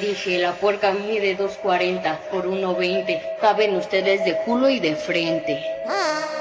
dije, la puerca mide 2.40 por 1.20. Caben ustedes de culo y de frente. Ah,